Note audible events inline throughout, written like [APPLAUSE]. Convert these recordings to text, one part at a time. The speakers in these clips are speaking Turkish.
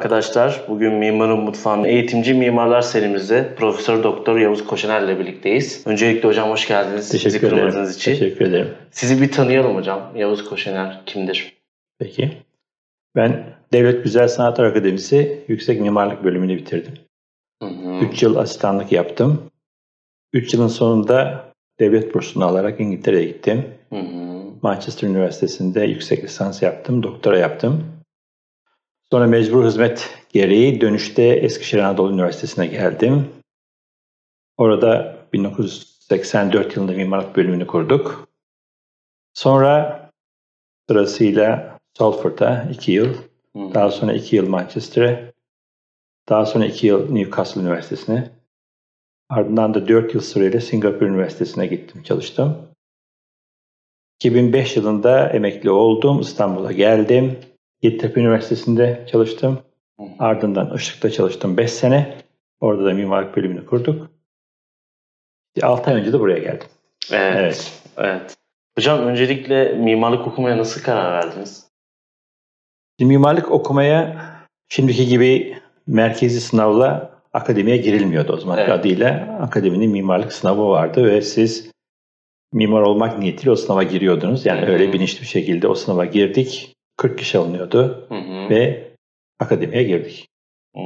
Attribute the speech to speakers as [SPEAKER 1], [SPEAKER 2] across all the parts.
[SPEAKER 1] arkadaşlar. Bugün Mimarın Mutfağı'nın eğitimci mimarlar serimizde Profesör Doktor Yavuz Koşener ile birlikteyiz. Öncelikle hocam hoş geldiniz.
[SPEAKER 2] Teşekkür Bizi ederim. için. Teşekkür ederim.
[SPEAKER 1] Sizi bir tanıyalım hocam. Yavuz Koşener kimdir?
[SPEAKER 2] Peki. Ben Devlet Güzel Sanatlar Akademisi Yüksek Mimarlık bölümünü bitirdim. 3 yıl asistanlık yaptım. 3 yılın sonunda devlet bursunu alarak İngiltere'ye gittim. Hı hı. Manchester Üniversitesi'nde yüksek lisans yaptım, doktora yaptım. Sonra mecbur hizmet gereği dönüşte Eskişehir Anadolu Üniversitesi'ne geldim. Orada 1984 yılında mimarlık bölümünü kurduk. Sonra sırasıyla Salford'a 2 yıl, hmm. daha sonra 2 yıl Manchester'e, daha sonra 2 yıl Newcastle Üniversitesi'ne, ardından da 4 yıl süreyle Singapur Üniversitesi'ne gittim, çalıştım. 2005 yılında emekli oldum, İstanbul'a geldim. Yeditepe Üniversitesi'nde çalıştım. Ardından Işık'ta çalıştım 5 sene. Orada da mimarlık bölümünü kurduk. 6 ay önce de buraya geldim.
[SPEAKER 1] Evet. evet. evet. Hocam öncelikle mimarlık okumaya nasıl karar verdiniz?
[SPEAKER 2] Mimarlık okumaya şimdiki gibi merkezi sınavla akademiye girilmiyordu o zaman evet. adıyla. Akademinin mimarlık sınavı vardı ve siz mimar olmak niyetiyle o sınava giriyordunuz. Yani Hı-hı. öyle bilinçli bir şekilde o sınava girdik. 40 kişi alınıyordu Hı-hı. ve akademiye girdik. Hı.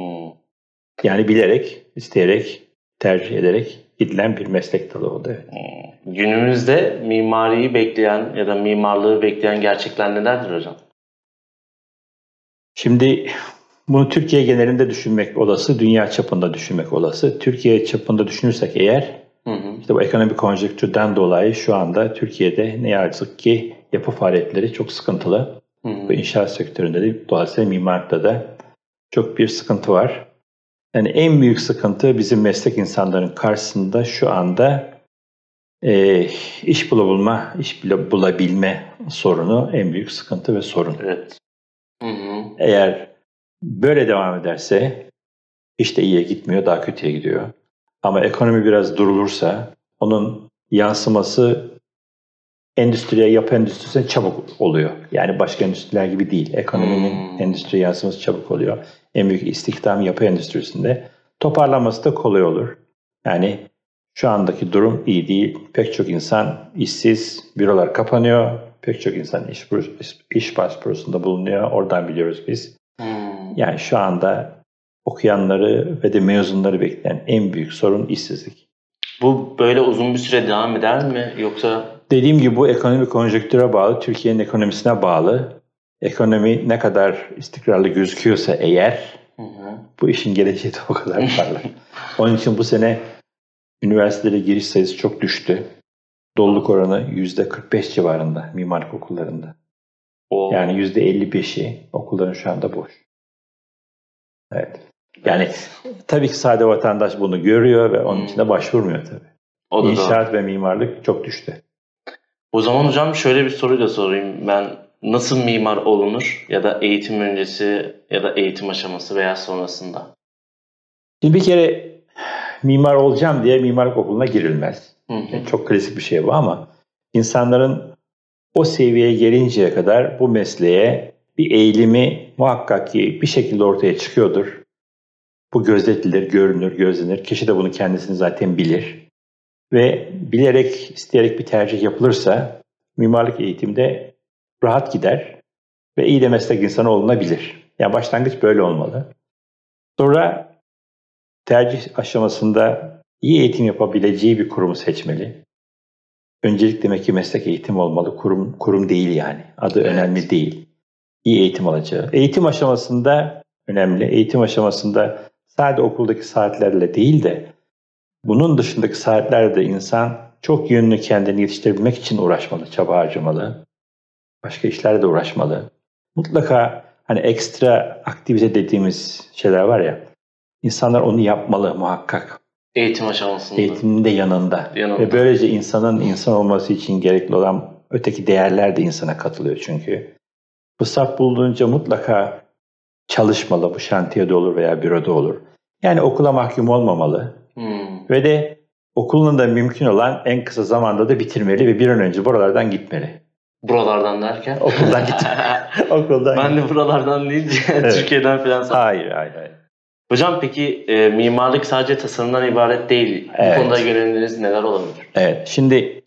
[SPEAKER 2] Yani bilerek, isteyerek, tercih ederek gidilen bir meslek dalı oldu. Evet.
[SPEAKER 1] Günümüzde mimariyi bekleyen ya da mimarlığı bekleyen gerçekler nelerdir hocam?
[SPEAKER 2] Şimdi bunu Türkiye genelinde düşünmek olası, dünya çapında düşünmek olası. Türkiye çapında düşünürsek eğer, hı hı. işte bu ekonomik konjonktürden dolayı şu anda Türkiye'de ne yazık ki yapı faaliyetleri çok sıkıntılı. Hı. Bu inşaat sektöründe de dolayısıyla mimarlıkta da çok bir sıkıntı var. Yani en büyük sıkıntı bizim meslek insanların karşısında şu anda e, iş bulabilme, iş bulabilme sorunu en büyük sıkıntı ve sorun.
[SPEAKER 1] Evet.
[SPEAKER 2] Hı hı. Eğer böyle devam ederse işte iyiye gitmiyor, daha kötüye gidiyor. Ama ekonomi biraz durulursa onun yansıması endüstriye, yapı endüstrisine çabuk oluyor. Yani başka endüstriler gibi değil. Ekonominin hmm. endüstri yansıması çabuk oluyor. En büyük istihdam yapı endüstrisinde. Toparlanması da kolay olur. Yani şu andaki durum iyi değil. Pek çok insan işsiz, bürolar kapanıyor. Pek çok insan iş, iş başvurusunda bulunuyor. Oradan biliyoruz biz. Hmm. Yani şu anda okuyanları ve de mezunları bekleyen en büyük sorun işsizlik.
[SPEAKER 1] Bu böyle uzun bir süre devam eder mi yoksa?
[SPEAKER 2] Dediğim gibi bu ekonomik konjonktüre bağlı, Türkiye'nin ekonomisine bağlı. Ekonomi ne kadar istikrarlı gözüküyorsa eğer hı hı. bu işin geleceği de o kadar [LAUGHS] parlak. Onun için bu sene üniversitelere giriş sayısı çok düştü. Doluluk oranı %45 civarında mimarlık okullarında. Oo. Yani %55'i okulların şu anda boş. Evet. Yani tabii ki sade vatandaş bunu görüyor ve onun için de başvurmuyor tabii. O da İnşaat doğru. ve mimarlık çok düştü.
[SPEAKER 1] O zaman hocam şöyle bir soruyla sorayım. Ben nasıl mimar olunur ya da eğitim öncesi ya da eğitim aşaması veya sonrasında?
[SPEAKER 2] Şimdi bir kere mimar olacağım diye mimarlık okuluna girilmez. Hı hı. Yani çok klasik bir şey bu ama insanların o seviyeye gelinceye kadar bu mesleğe bir eğilimi muhakkak ki bir şekilde ortaya çıkıyordur. Bu gözetilir, görünür, gözlenir. Kişi de bunu kendisini zaten bilir. Ve bilerek, isteyerek bir tercih yapılırsa mimarlık eğitimde rahat gider ve iyi de meslek insanı olunabilir. Yani başlangıç böyle olmalı. Sonra tercih aşamasında iyi eğitim yapabileceği bir kurumu seçmeli. Öncelik demek ki meslek eğitim olmalı. Kurum kurum değil yani. Adı evet. önemli değil. İyi eğitim alacağı. Eğitim aşamasında önemli. Eğitim aşamasında sadece okuldaki saatlerle değil de bunun dışındaki saatlerde insan çok yönlü kendini yetiştirebilmek için uğraşmalı, çaba harcamalı. Başka işlerle uğraşmalı. Mutlaka hani ekstra aktivite dediğimiz şeyler var ya, insanlar onu yapmalı muhakkak.
[SPEAKER 1] Eğitim aşamasında.
[SPEAKER 2] Eğitimin de yanında. yanında. Ve böylece insanın insan olması için gerekli olan öteki değerler de insana katılıyor çünkü. Fırsat bulduğunca mutlaka çalışmalı. Bu şantiyede olur veya büroda olur. Yani okula mahkum olmamalı. Ve de okulun da mümkün olan en kısa zamanda da bitirmeli ve bir an önce buralardan gitmeli.
[SPEAKER 1] Buralardan derken?
[SPEAKER 2] Okuldan git. [LAUGHS] Okuldan
[SPEAKER 1] Ben de buralardan deyince
[SPEAKER 2] Evet. [LAUGHS] [LAUGHS]
[SPEAKER 1] Türkiye'den falan.
[SPEAKER 2] Hayır, hayır, hayır.
[SPEAKER 1] Hocam peki e, mimarlık sadece tasarımdan ibaret değil.
[SPEAKER 2] Evet.
[SPEAKER 1] Bu konuda yönelimleriniz neler olabilir?
[SPEAKER 2] Evet, şimdi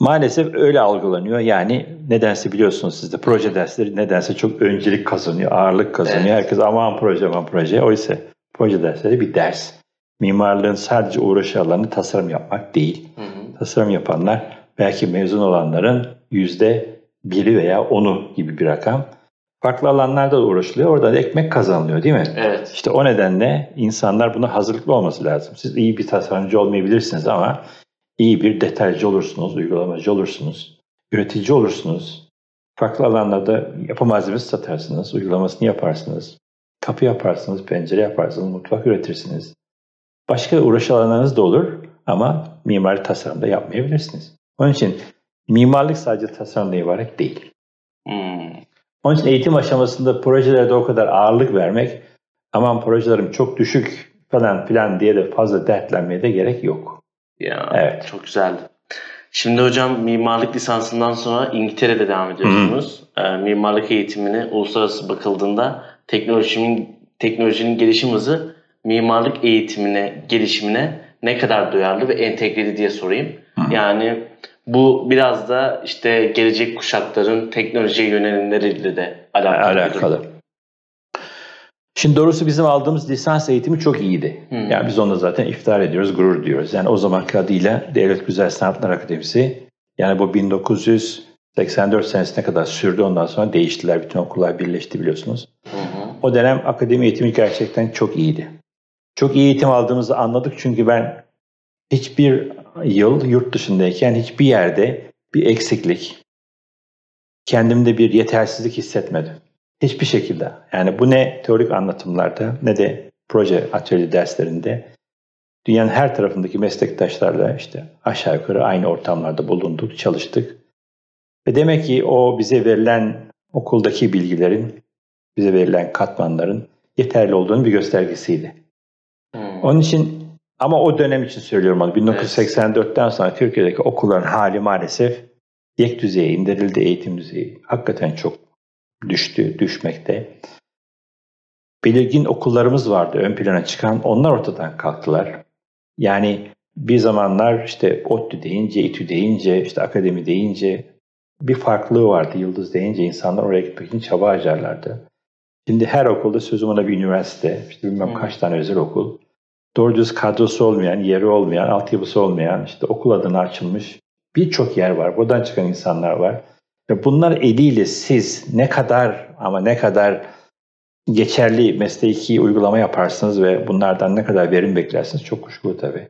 [SPEAKER 2] maalesef öyle algılanıyor. Yani nedense biliyorsunuz siz de proje dersleri nedense çok öncelik kazanıyor, ağırlık kazanıyor.
[SPEAKER 1] Evet.
[SPEAKER 2] Herkes aman proje aman proje. Oysa proje dersleri bir ders. Mimarlığın sadece uğraşı alanı tasarım yapmak değil.
[SPEAKER 1] Hı hı.
[SPEAKER 2] Tasarım yapanlar belki mezun olanların yüzde biri veya onu gibi bir rakam. Farklı alanlarda da uğraşılıyor. Oradan ekmek kazanılıyor değil mi?
[SPEAKER 1] Evet.
[SPEAKER 2] İşte o nedenle insanlar buna hazırlıklı olması lazım. Siz iyi bir tasarımcı olmayabilirsiniz ama iyi bir detaycı olursunuz, uygulamacı olursunuz, üretici olursunuz. Farklı alanlarda yapı malzemesi satarsınız, uygulamasını yaparsınız. Kapı yaparsınız, pencere yaparsınız, mutfak üretirsiniz. Başka uğraş alanlarınız da olur ama mimari tasarımda yapmayabilirsiniz. Onun için mimarlık sadece tasarımda ibaret değil.
[SPEAKER 1] Hmm.
[SPEAKER 2] Onun için eğitim aşamasında projelerde o kadar ağırlık vermek, aman projelerim çok düşük falan filan diye de fazla dertlenmeye de gerek yok.
[SPEAKER 1] Ya
[SPEAKER 2] Evet.
[SPEAKER 1] çok güzeldi. Şimdi hocam mimarlık lisansından sonra İngiltere'de devam ediyorsunuz. Ee, mimarlık eğitimine uluslararası bakıldığında teknolojinin teknolojinin gelişim hızı mimarlık eğitimine, gelişimine ne kadar duyarlı ve entegreli diye sorayım.
[SPEAKER 2] Hı.
[SPEAKER 1] Yani bu biraz da işte gelecek kuşakların teknolojiye yönelimleriyle de alakalı.
[SPEAKER 2] Alakalı. Şimdi doğrusu bizim aldığımız lisans eğitimi çok iyiydi.
[SPEAKER 1] Hı.
[SPEAKER 2] Yani biz onunla zaten iftihar ediyoruz, gurur diyoruz. Yani o zamanki adıyla Devlet Güzel Sanatlar Akademisi. Yani bu 1984 senesine kadar sürdü. Ondan sonra değiştiler. Bütün okullar birleşti biliyorsunuz.
[SPEAKER 1] Hı hı.
[SPEAKER 2] O dönem akademi eğitimi gerçekten çok iyiydi. Çok iyi eğitim aldığımızı anladık çünkü ben hiçbir yıl yurt dışındayken hiçbir yerde bir eksiklik, kendimde bir yetersizlik hissetmedim. Hiçbir şekilde. Yani bu ne teorik anlatımlarda ne de proje atölye derslerinde dünyanın her tarafındaki meslektaşlarla işte aşağı yukarı aynı ortamlarda bulunduk, çalıştık. Ve demek ki o bize verilen okuldaki bilgilerin, bize verilen katmanların yeterli olduğunu bir göstergesiydi.
[SPEAKER 1] Hı.
[SPEAKER 2] Onun için ama o dönem için söylüyorum onu. 1984'ten sonra Türkiye'deki okulların hali maalesef yek düzeye indirildi eğitim düzeyi. Hakikaten çok düştü, düşmekte. Belirgin okullarımız vardı ön plana çıkan. Onlar ortadan kalktılar. Yani bir zamanlar işte ODTÜ deyince, İTÜ deyince, işte akademi deyince bir farklılığı vardı. Yıldız deyince insanlar oraya gitmek için çaba harcarlardı. Şimdi her okulda sözüm ona bir üniversite, işte bilmem
[SPEAKER 1] Hı.
[SPEAKER 2] kaç tane özel okul. Doğru düz kadrosu olmayan, yeri olmayan, altyapısı olmayan, işte okul adına açılmış birçok yer var. Buradan çıkan insanlar var. Ve bunlar eliyle siz ne kadar ama ne kadar geçerli mesleki uygulama yaparsınız ve bunlardan ne kadar verim beklersiniz çok kuşkulu tabii.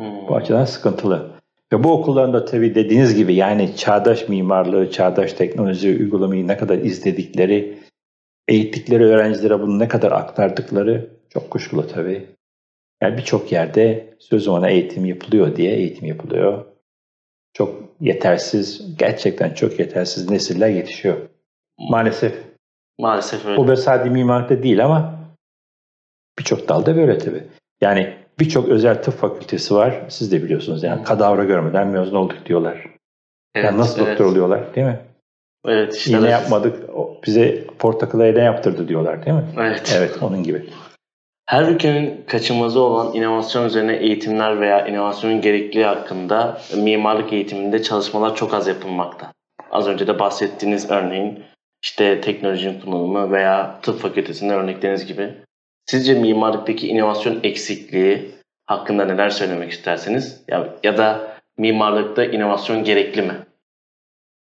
[SPEAKER 1] Hı.
[SPEAKER 2] Bu açıdan sıkıntılı. Ve bu okulların da tabii dediğiniz gibi yani çağdaş mimarlığı, çağdaş teknoloji uygulamayı ne kadar izledikleri, eğittikleri öğrencilere bunu ne kadar aktardıkları çok kuşkulu tabii. Yani birçok yerde söz ona eğitim yapılıyor diye eğitim yapılıyor. Çok yetersiz, gerçekten çok yetersiz nesiller yetişiyor. Maalesef.
[SPEAKER 1] Maalesef öyle.
[SPEAKER 2] Bu böyle sadece mimarlıkta değil ama birçok dalda böyle tabii. Yani birçok özel tıp fakültesi var. Siz de biliyorsunuz yani kadavra görmeden mezun olduk diyorlar.
[SPEAKER 1] Evet,
[SPEAKER 2] yani nasıl
[SPEAKER 1] evet.
[SPEAKER 2] doktor oluyorlar değil mi?
[SPEAKER 1] Evet işte.
[SPEAKER 2] İğne
[SPEAKER 1] evet.
[SPEAKER 2] yapmadık, bize portakal iğne yaptırdı diyorlar değil mi?
[SPEAKER 1] Evet.
[SPEAKER 2] Evet, onun gibi.
[SPEAKER 1] Her ülkenin kaçınılmazı olan inovasyon üzerine eğitimler veya inovasyonun gerekliliği hakkında mimarlık eğitiminde çalışmalar çok az yapılmakta. Az önce de bahsettiğiniz örneğin işte teknolojinin kullanımı veya tıp fakültesinde örnekleriniz gibi. Sizce mimarlıktaki inovasyon eksikliği hakkında neler söylemek isterseniz ya, ya da mimarlıkta inovasyon gerekli mi?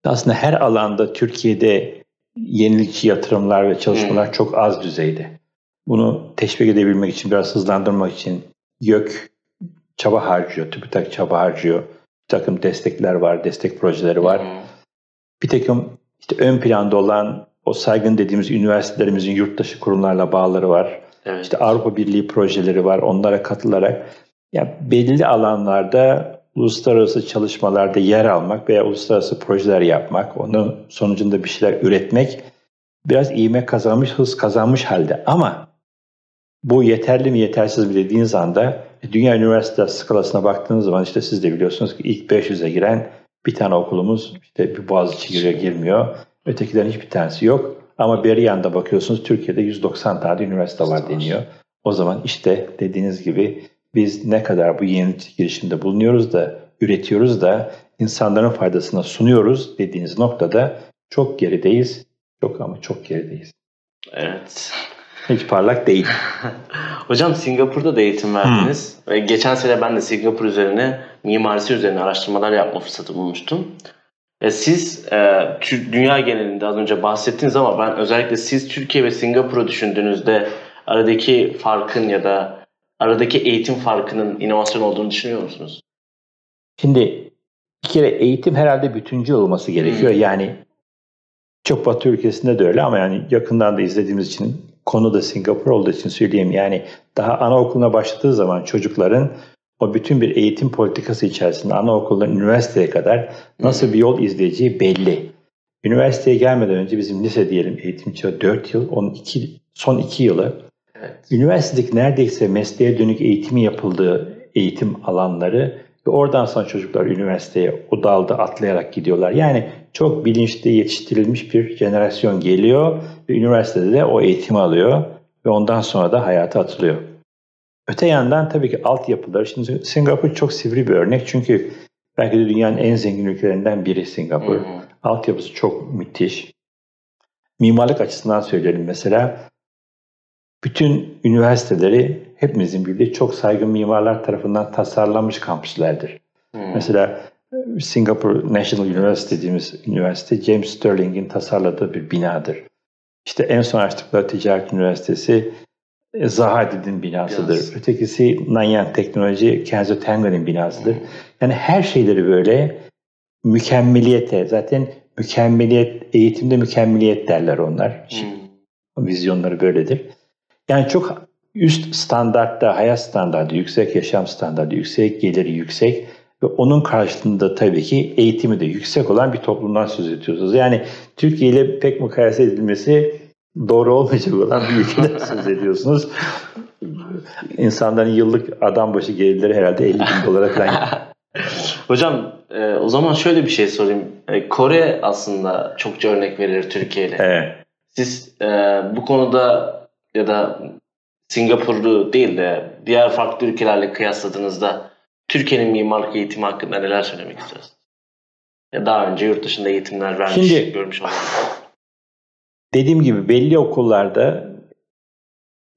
[SPEAKER 2] Aslında her alanda Türkiye'de yenilikçi yatırımlar ve çalışmalar
[SPEAKER 1] Hmm.
[SPEAKER 2] çok az düzeyde. Bunu teşvik edebilmek için, biraz hızlandırmak için YÖK çaba harcıyor, TÜBİTAK çaba harcıyor. Bir takım destekler var, destek projeleri var.
[SPEAKER 1] Hı.
[SPEAKER 2] Bir takım işte ön planda olan o saygın dediğimiz üniversitelerimizin yurt dışı kurumlarla bağları var.
[SPEAKER 1] Evet.
[SPEAKER 2] İşte Avrupa Birliği projeleri var. Onlara katılarak ya belli alanlarda uluslararası çalışmalarda yer almak veya uluslararası projeler yapmak, onun sonucunda bir şeyler üretmek biraz ivme kazanmış, hız kazanmış halde. Ama bu yeterli mi yetersiz mi dediğiniz anda e, dünya üniversite skalasına baktığınız zaman işte siz de biliyorsunuz ki ilk 500'e giren Bir tane okulumuz işte bir Boğaziçi giriyor girmiyor. Ötekilerin hiçbir tanesi yok. Ama bir yanda bakıyorsunuz Türkiye'de 190 tane üniversite var deniyor. O zaman işte dediğiniz gibi biz ne kadar bu yeni girişimde bulunuyoruz da üretiyoruz da insanların faydasına sunuyoruz dediğiniz noktada çok gerideyiz. Çok ama çok gerideyiz.
[SPEAKER 1] Evet.
[SPEAKER 2] Hiç parlak değil. [LAUGHS]
[SPEAKER 1] Hocam Singapur'da da eğitim verdiniz. Hmm. Geçen sene ben de Singapur üzerine, mimarisi üzerine araştırmalar yapma fırsatı bulmuştum. E, siz e, dünya genelinde az önce bahsettiniz ama ben özellikle siz Türkiye ve Singapur'u düşündüğünüzde aradaki farkın ya da aradaki eğitim farkının inovasyon olduğunu düşünüyor musunuz?
[SPEAKER 2] Şimdi bir kere eğitim herhalde bütüncül olması gerekiyor. Hmm. Yani çok Batı ülkesinde de öyle ama yani yakından da izlediğimiz için konu da Singapur olduğu için söyleyeyim. Yani daha anaokuluna başladığı zaman çocukların o bütün bir eğitim politikası içerisinde anaokulundan üniversiteye kadar nasıl bir yol izleyeceği belli. Üniversiteye gelmeden önce bizim lise diyelim eğitim çağı 4 yıl, onun iki, son 2 yılı evet. üniversitedeki neredeyse mesleğe dönük eğitimi yapıldığı eğitim alanları ve oradan sonra çocuklar üniversiteye o dalda atlayarak gidiyorlar. Yani çok bilinçli yetiştirilmiş bir jenerasyon geliyor ve üniversitede de o eğitimi alıyor ve ondan sonra da hayata atılıyor. Öte yandan tabii ki altyapılar. Şimdi Singapur çok sivri bir örnek çünkü belki de dünyanın en zengin ülkelerinden biri Singapur. Hı. Altyapısı çok müthiş. Mimarlık açısından söyleyelim mesela. Bütün üniversiteleri hepimizin bildiği çok saygın mimarlar tarafından tasarlanmış kampüslerdir. Hmm. Mesela Singapore National University dediğimiz üniversite James Sterling'in tasarladığı bir binadır. İşte en son açtıkları Ticaret Üniversitesi e, Zaha Hadid'in binasıdır. Yes. Ötekisi Nanyang Teknoloji Kenzo Tanger'in binasıdır. Hmm. Yani her şeyleri böyle mükemmeliyete, zaten mükemmeliyet, eğitimde mükemmeliyet derler onlar. Hmm. Vizyonları böyledir. Yani çok üst standartta, hayat standartı yüksek, yaşam standartı yüksek, geliri yüksek ve onun karşılığında tabii ki eğitimi de yüksek olan bir toplumdan söz ediyoruz. Yani Türkiye ile pek mukayese edilmesi doğru olmayacak olan bir ülkeden [LAUGHS] söz ediyorsunuz. İnsanların yıllık adam başı gelirleri herhalde 50 bin dolara falan. [LAUGHS]
[SPEAKER 1] Hocam e, o zaman şöyle bir şey sorayım. E, Kore aslında çokça örnek verir Türkiye ile. Evet. Siz e, bu konuda ya da Singapur'u değil de diğer farklı ülkelerle kıyasladığınızda Türkiye'nin mimarlık eğitimi hakkında neler söylemek istiyorsunuz? Ya daha önce yurt dışında eğitimler vermiş, Şimdi, görmüş olan.
[SPEAKER 2] Dediğim gibi belli okullarda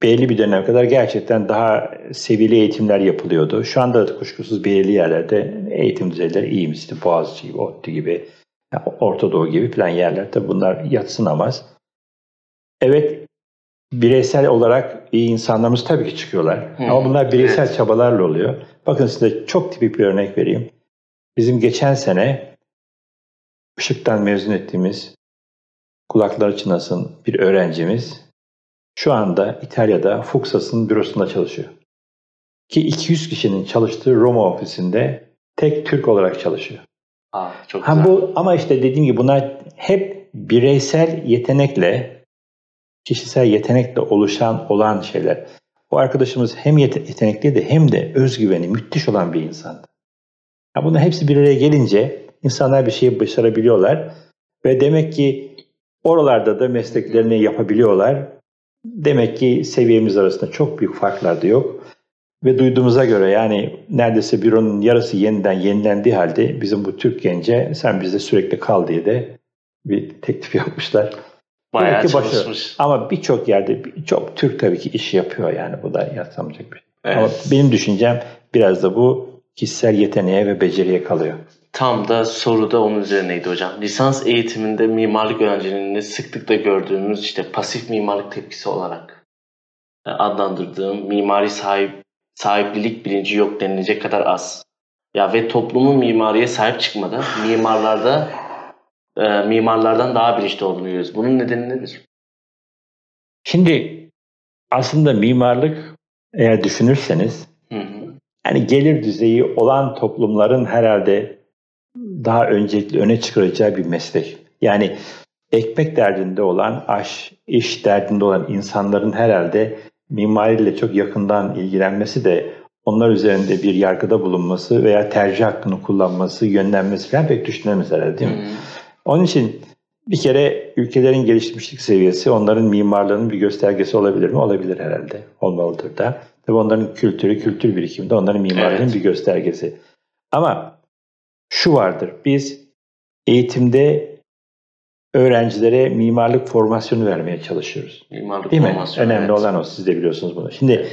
[SPEAKER 2] belli bir dönem kadar gerçekten daha seviyeli eğitimler yapılıyordu. Şu anda da kuşkusuz belirli yerlerde eğitim düzeyleri iyi mi? İşte Boğaziçi gibi, ODTÜ gibi, Orta Doğu gibi falan yerlerde bunlar yatsınamaz. Evet bireysel olarak iyi insanlarımız tabii ki çıkıyorlar. Hmm. Ama bunlar bireysel evet. çabalarla oluyor. Bakın size çok tipik bir örnek vereyim. Bizim geçen sene Işık'tan mezun ettiğimiz kulakları çınlasın bir öğrencimiz şu anda İtalya'da Fuxas'ın bürosunda çalışıyor. Ki 200 kişinin çalıştığı Roma ofisinde tek Türk olarak çalışıyor.
[SPEAKER 1] Aa, çok güzel.
[SPEAKER 2] Ha, bu, ama işte dediğim gibi bunlar hep bireysel yetenekle kişisel yetenekle oluşan olan şeyler. Bu arkadaşımız hem yetenekliydi hem de özgüveni müthiş olan bir insandı. Ya bunun hepsi bir araya gelince insanlar bir şeyi başarabiliyorlar ve demek ki oralarda da mesleklerini yapabiliyorlar. Demek ki seviyemiz arasında çok büyük farklar da yok. Ve duyduğumuza göre yani neredeyse büronun yarısı yeniden yenilendiği halde bizim bu Türk gence sen bizde sürekli kal diye de bir teklif [LAUGHS] yapmışlar.
[SPEAKER 1] Bayağı ki çalışmış. Başarı.
[SPEAKER 2] Ama birçok yerde çok Türk tabii ki iş yapıyor yani bu da yatsamaacak bir şey. Evet. Ama benim düşüncem biraz da bu kişisel yeteneğe ve beceriye kalıyor.
[SPEAKER 1] Tam da soruda onun üzerineydi hocam. Lisans eğitiminde mimarlık öğrencilerinde sıklıkla gördüğümüz işte pasif mimarlık tepkisi olarak adlandırdığım mimari sahip sahiplilik bilinci yok denilecek kadar az. Ya ve toplumun mimariye sahip çıkmadı. Mimarlarda e, mimarlardan daha bilinçli olduğunu görüyoruz. Bunun nedeni nedir?
[SPEAKER 2] Şimdi aslında mimarlık eğer düşünürseniz hı hı. yani gelir düzeyi olan toplumların herhalde daha öncelikli öne çıkaracağı bir meslek. Yani ekmek derdinde olan, aş, iş derdinde olan insanların herhalde mimariyle çok yakından ilgilenmesi de onlar üzerinde bir yargıda bulunması veya tercih hakkını kullanması, yönlenmesi falan pek düşünülemez herhalde değil mi? Hmm. Onun için bir kere ülkelerin gelişmişlik seviyesi onların mimarlığının bir göstergesi olabilir mi? Olabilir herhalde. Olmalıdır da. Tabii onların kültürü, kültür birikimi de onların mimarlığının evet. bir göstergesi. Ama şu vardır. Biz eğitimde öğrencilere mimarlık formasyonu vermeye çalışıyoruz. Mimarlık Değil mi? Önemli evet. olan o. Siz de biliyorsunuz bunu. Şimdi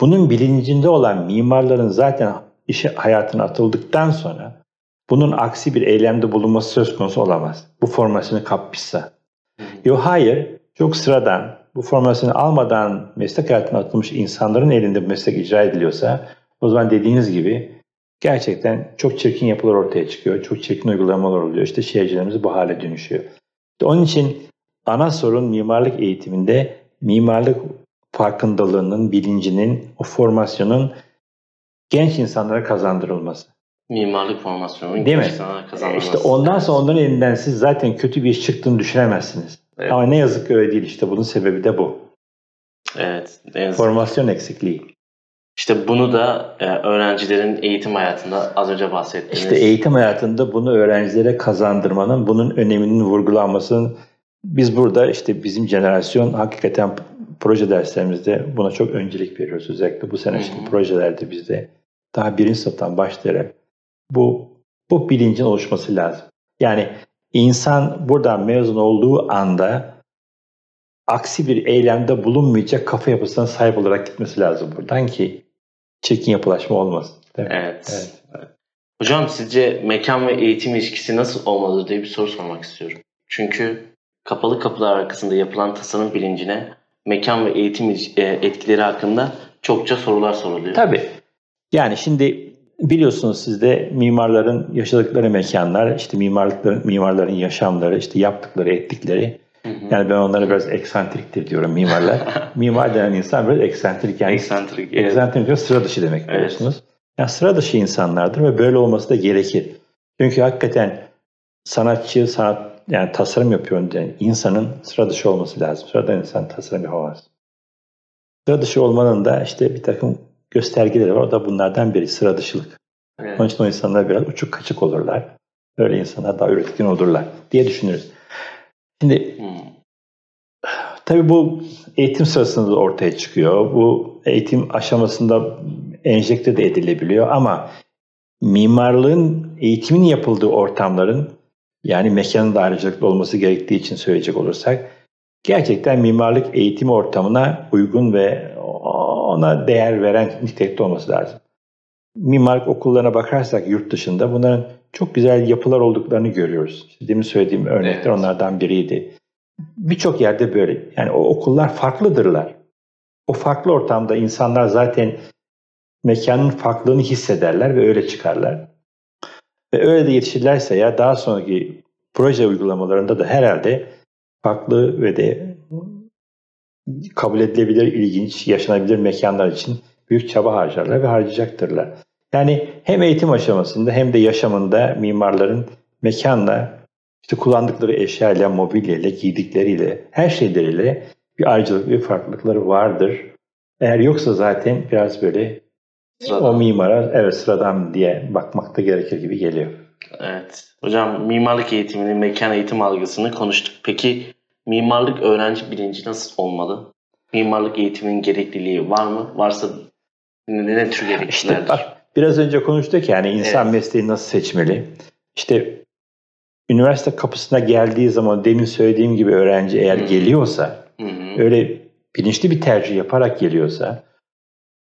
[SPEAKER 2] bunun bilincinde olan mimarların zaten işe hayatına atıldıktan sonra bunun aksi bir eylemde bulunması söz konusu olamaz. Bu formasyonu kapmışsa. Yok hayır, çok sıradan bu formasyonu almadan meslek hayatına atılmış insanların elinde bu meslek icra ediliyorsa o zaman dediğiniz gibi gerçekten çok çirkin yapılar ortaya çıkıyor. Çok çirkin uygulamalar oluyor. İşte şehircilerimiz bu hale dönüşüyor. Onun için ana sorun mimarlık eğitiminde mimarlık farkındalığının, bilincinin, o formasyonun genç insanlara kazandırılması.
[SPEAKER 1] Mimarlık formasyonu Değil mi? kazanılması.
[SPEAKER 2] İşte ondan sonra onların elinden siz zaten kötü bir iş çıktığını düşünemezsiniz. Evet. Ama ne yazık ki öyle değil. İşte bunun sebebi de bu.
[SPEAKER 1] Evet.
[SPEAKER 2] Formasyon eksikliği.
[SPEAKER 1] İşte bunu da e, öğrencilerin eğitim hayatında az önce bahsettiğiniz.
[SPEAKER 2] İşte eğitim hayatında bunu öğrencilere kazandırmanın, bunun öneminin vurgulanmasının biz burada işte bizim jenerasyon hakikaten proje derslerimizde buna çok öncelik veriyoruz. Özellikle bu sene şimdi projelerde bizde daha birinci sınıftan başlayarak bu bu bilincin oluşması lazım. Yani insan buradan mezun olduğu anda aksi bir eylemde bulunmayacak kafa yapısına sahip olarak gitmesi lazım buradan ki çirkin yapılaşma olmasın.
[SPEAKER 1] Evet. evet. evet. Hocam sizce mekan ve eğitim ilişkisi nasıl olmalıdır diye bir soru sormak istiyorum. Çünkü kapalı kapılar arkasında yapılan tasarım bilincine mekan ve eğitim e, etkileri hakkında çokça sorular soruluyor.
[SPEAKER 2] Tabii. Yani şimdi biliyorsunuz siz de mimarların yaşadıkları mekanlar, işte mimarlıkların mimarların yaşamları, işte yaptıkları, ettikleri. Hı hı. Yani ben onlara biraz eksantriktir diyorum mimarlar. [LAUGHS] Mimar denen insan biraz eksantrik. Yani eksantrik, evet. eksantrik sıra dışı demek evet. biliyorsunuz. Yani sıra dışı insanlardır ve böyle olması da gerekir. Çünkü hakikaten sanatçı, sanat yani tasarım yapıyor yani insanın sıra dışı olması lazım. Sıradan insan tasarım yapamaz. Sıra dışı olmanın da işte bir takım göstergeleri var. O da bunlardan biri sıra dışılık. Evet. Onun için o insanlar biraz uçuk kaçık olurlar. Öyle insanlar daha üretken olurlar diye düşünürüz. Şimdi hmm. tabii bu eğitim sırasında da ortaya çıkıyor. Bu eğitim aşamasında enjekte de edilebiliyor ama mimarlığın eğitimin yapıldığı ortamların yani mekanın da ayrıcalıklı olması gerektiği için söyleyecek olursak gerçekten mimarlık eğitim ortamına uygun ve ona değer veren nitelikte olması lazım. Mimarlık okullarına bakarsak yurt dışında bunların çok güzel yapılar olduklarını görüyoruz. Demin söylediğim örnekler evet. onlardan biriydi. Birçok yerde böyle. Yani o okullar farklıdırlar. O farklı ortamda insanlar zaten mekanın farklılığını hissederler ve öyle çıkarlar. Ve öyle de yetişirlerse ya daha sonraki proje uygulamalarında da herhalde farklı ve de kabul edilebilir, ilginç, yaşanabilir mekanlar için büyük çaba harcarlar ve harcayacaktırlar. Yani hem eğitim aşamasında hem de yaşamında mimarların mekanla, işte kullandıkları eşyayla, mobilyayla, giydikleriyle, her şeyleriyle bir ayrıcalık, bir farklılıkları vardır. Eğer yoksa zaten biraz böyle sıradan. o mimara evet sıradan diye bakmak da gerekir gibi geliyor.
[SPEAKER 1] Evet. Hocam mimarlık eğitimini, mekan eğitim algısını konuştuk. Peki mimarlık öğrenci bilinci nasıl olmalı? Mimarlık eğitiminin gerekliliği var mı? Varsa ne, ne tür gereklilerdir? İşte bak,
[SPEAKER 2] biraz önce konuştuk yani insan evet. mesleği nasıl seçmeli? İşte üniversite kapısına geldiği zaman demin söylediğim gibi öğrenci eğer Hı-hı. geliyorsa Hı-hı. öyle bilinçli bir tercih yaparak geliyorsa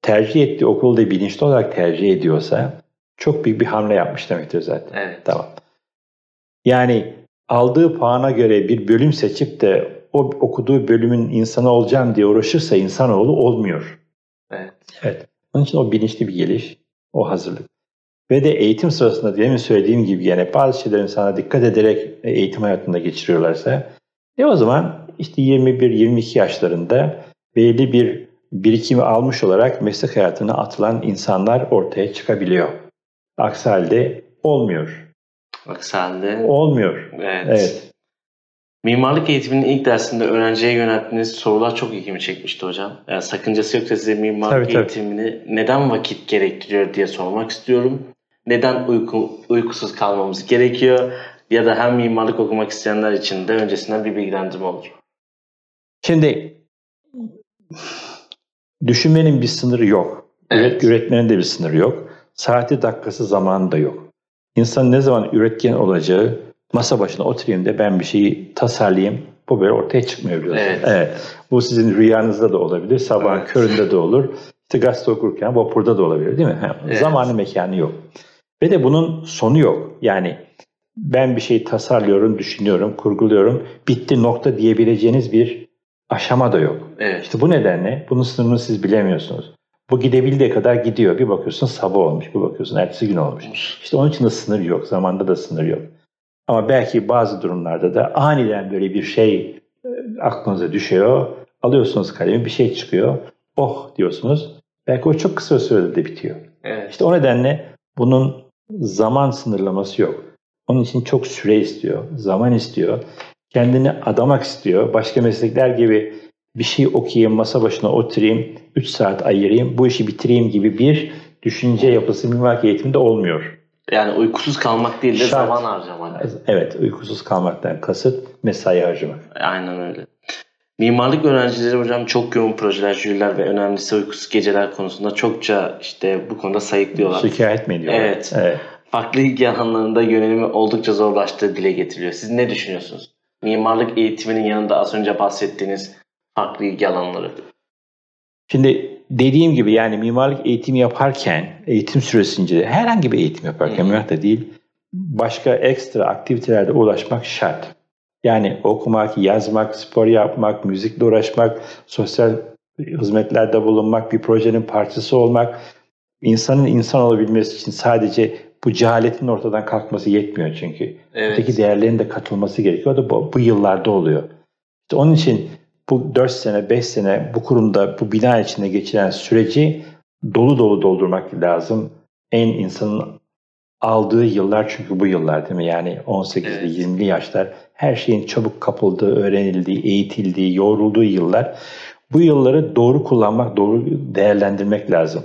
[SPEAKER 2] tercih ettiği okulda bilinçli olarak tercih ediyorsa çok büyük bir hamle yapmış demektir zaten. Evet. Tamam. Yani aldığı puana göre bir bölüm seçip de o okuduğu bölümün insanı olacağım diye uğraşırsa insanoğlu olmuyor. Evet. Evet. Onun için o bilinçli bir geliş, o hazırlık. Ve de eğitim sırasında demin söylediğim gibi yani bazı şeylerin sana dikkat ederek eğitim hayatında geçiriyorlarsa e o zaman işte 21-22 yaşlarında belli bir birikimi almış olarak meslek hayatına atılan insanlar ortaya çıkabiliyor. Aksi halde olmuyor.
[SPEAKER 1] Aksi halde
[SPEAKER 2] olmuyor. Evet. evet.
[SPEAKER 1] Mimarlık eğitiminin ilk dersinde öğrenciye yönelttiğiniz sorular çok ilgimi çekmişti hocam. Yani sakıncası yoksa size mimarlık tabii, eğitimini tabii. neden vakit gerektiriyor diye sormak istiyorum. Neden uyku, uykusuz kalmamız gerekiyor? Ya da hem mimarlık okumak isteyenler için de öncesinden bir bilgilendirme olur.
[SPEAKER 2] Şimdi düşünmenin bir sınırı yok. Evet. Üretmenin de bir sınırı yok. Saati dakikası zamanı da yok. İnsan ne zaman üretken olacağı masa başına oturayım da ben bir şeyi tasarlayayım. Bu böyle ortaya çıkmıyor biliyorsunuz. Evet. evet. Bu sizin rüyanızda da olabilir. Sabahın evet. köründe de olur. İşte gazete okurken vapurda da olabilir değil mi? Evet. Zamanı mekanı yok. Ve de bunun sonu yok. Yani ben bir şey tasarlıyorum, düşünüyorum, kurguluyorum. Bitti nokta diyebileceğiniz bir aşama da yok. Evet. İşte bu nedenle bunun sınırını siz bilemiyorsunuz. Bu gidebildiği kadar gidiyor. Bir bakıyorsun sabah olmuş, bir bakıyorsun ertesi gün olmuş. İşte onun için de sınır yok, zamanda da sınır yok. Ama belki bazı durumlarda da aniden böyle bir şey e, aklınıza düşüyor. Alıyorsunuz kalemi, bir şey çıkıyor. Oh diyorsunuz. Belki o çok kısa sürede de bitiyor. Evet. İşte o nedenle bunun zaman sınırlaması yok. Onun için çok süre istiyor, zaman istiyor. Kendini adamak istiyor. Başka meslekler gibi bir şey okuyayım, masa başına oturayım, 3 saat ayırayım, bu işi bitireyim gibi bir düşünce yapısı mimarlık eğitiminde olmuyor.
[SPEAKER 1] Yani uykusuz kalmak değil de Şart. zaman harcamak.
[SPEAKER 2] Evet, uykusuz kalmaktan kasıt mesai harcamak.
[SPEAKER 1] Aynen öyle. Mimarlık öğrencileri hocam çok yoğun projeler, jüriler ve önemlisi uykusuz geceler konusunda çokça işte bu konuda sayıklıyorlar.
[SPEAKER 2] Şikayet mi ediyorlar?
[SPEAKER 1] Evet. evet. Farklı ilgi alanlarında yönelimi oldukça zorlaştığı dile getiriliyor. Siz ne düşünüyorsunuz? Mimarlık eğitiminin yanında az önce bahsettiğiniz farklı ilgi alanları.
[SPEAKER 2] Şimdi dediğim gibi yani mimarlık eğitimi yaparken, eğitim süresince herhangi bir eğitim yaparken hmm. mimarlık da değil, başka ekstra aktivitelerde ulaşmak şart. Yani okumak, yazmak, spor yapmak, müzikle uğraşmak, sosyal hizmetlerde bulunmak, bir projenin parçası olmak, insanın insan olabilmesi için sadece bu cehaletin ortadan kalkması yetmiyor çünkü. Evet. Öteki değerlerin de katılması gerekiyor. O da bu, bu yıllarda oluyor. İşte onun için bu 4 sene, 5 sene bu kurumda, bu bina içinde geçiren süreci dolu dolu doldurmak lazım. En insanın aldığı yıllar çünkü bu yıllar değil mi? Yani 18'li evet. 20'li yaşlar her şeyin çabuk kapıldığı, öğrenildiği, eğitildiği, yoğrulduğu yıllar. Bu yılları doğru kullanmak, doğru değerlendirmek lazım.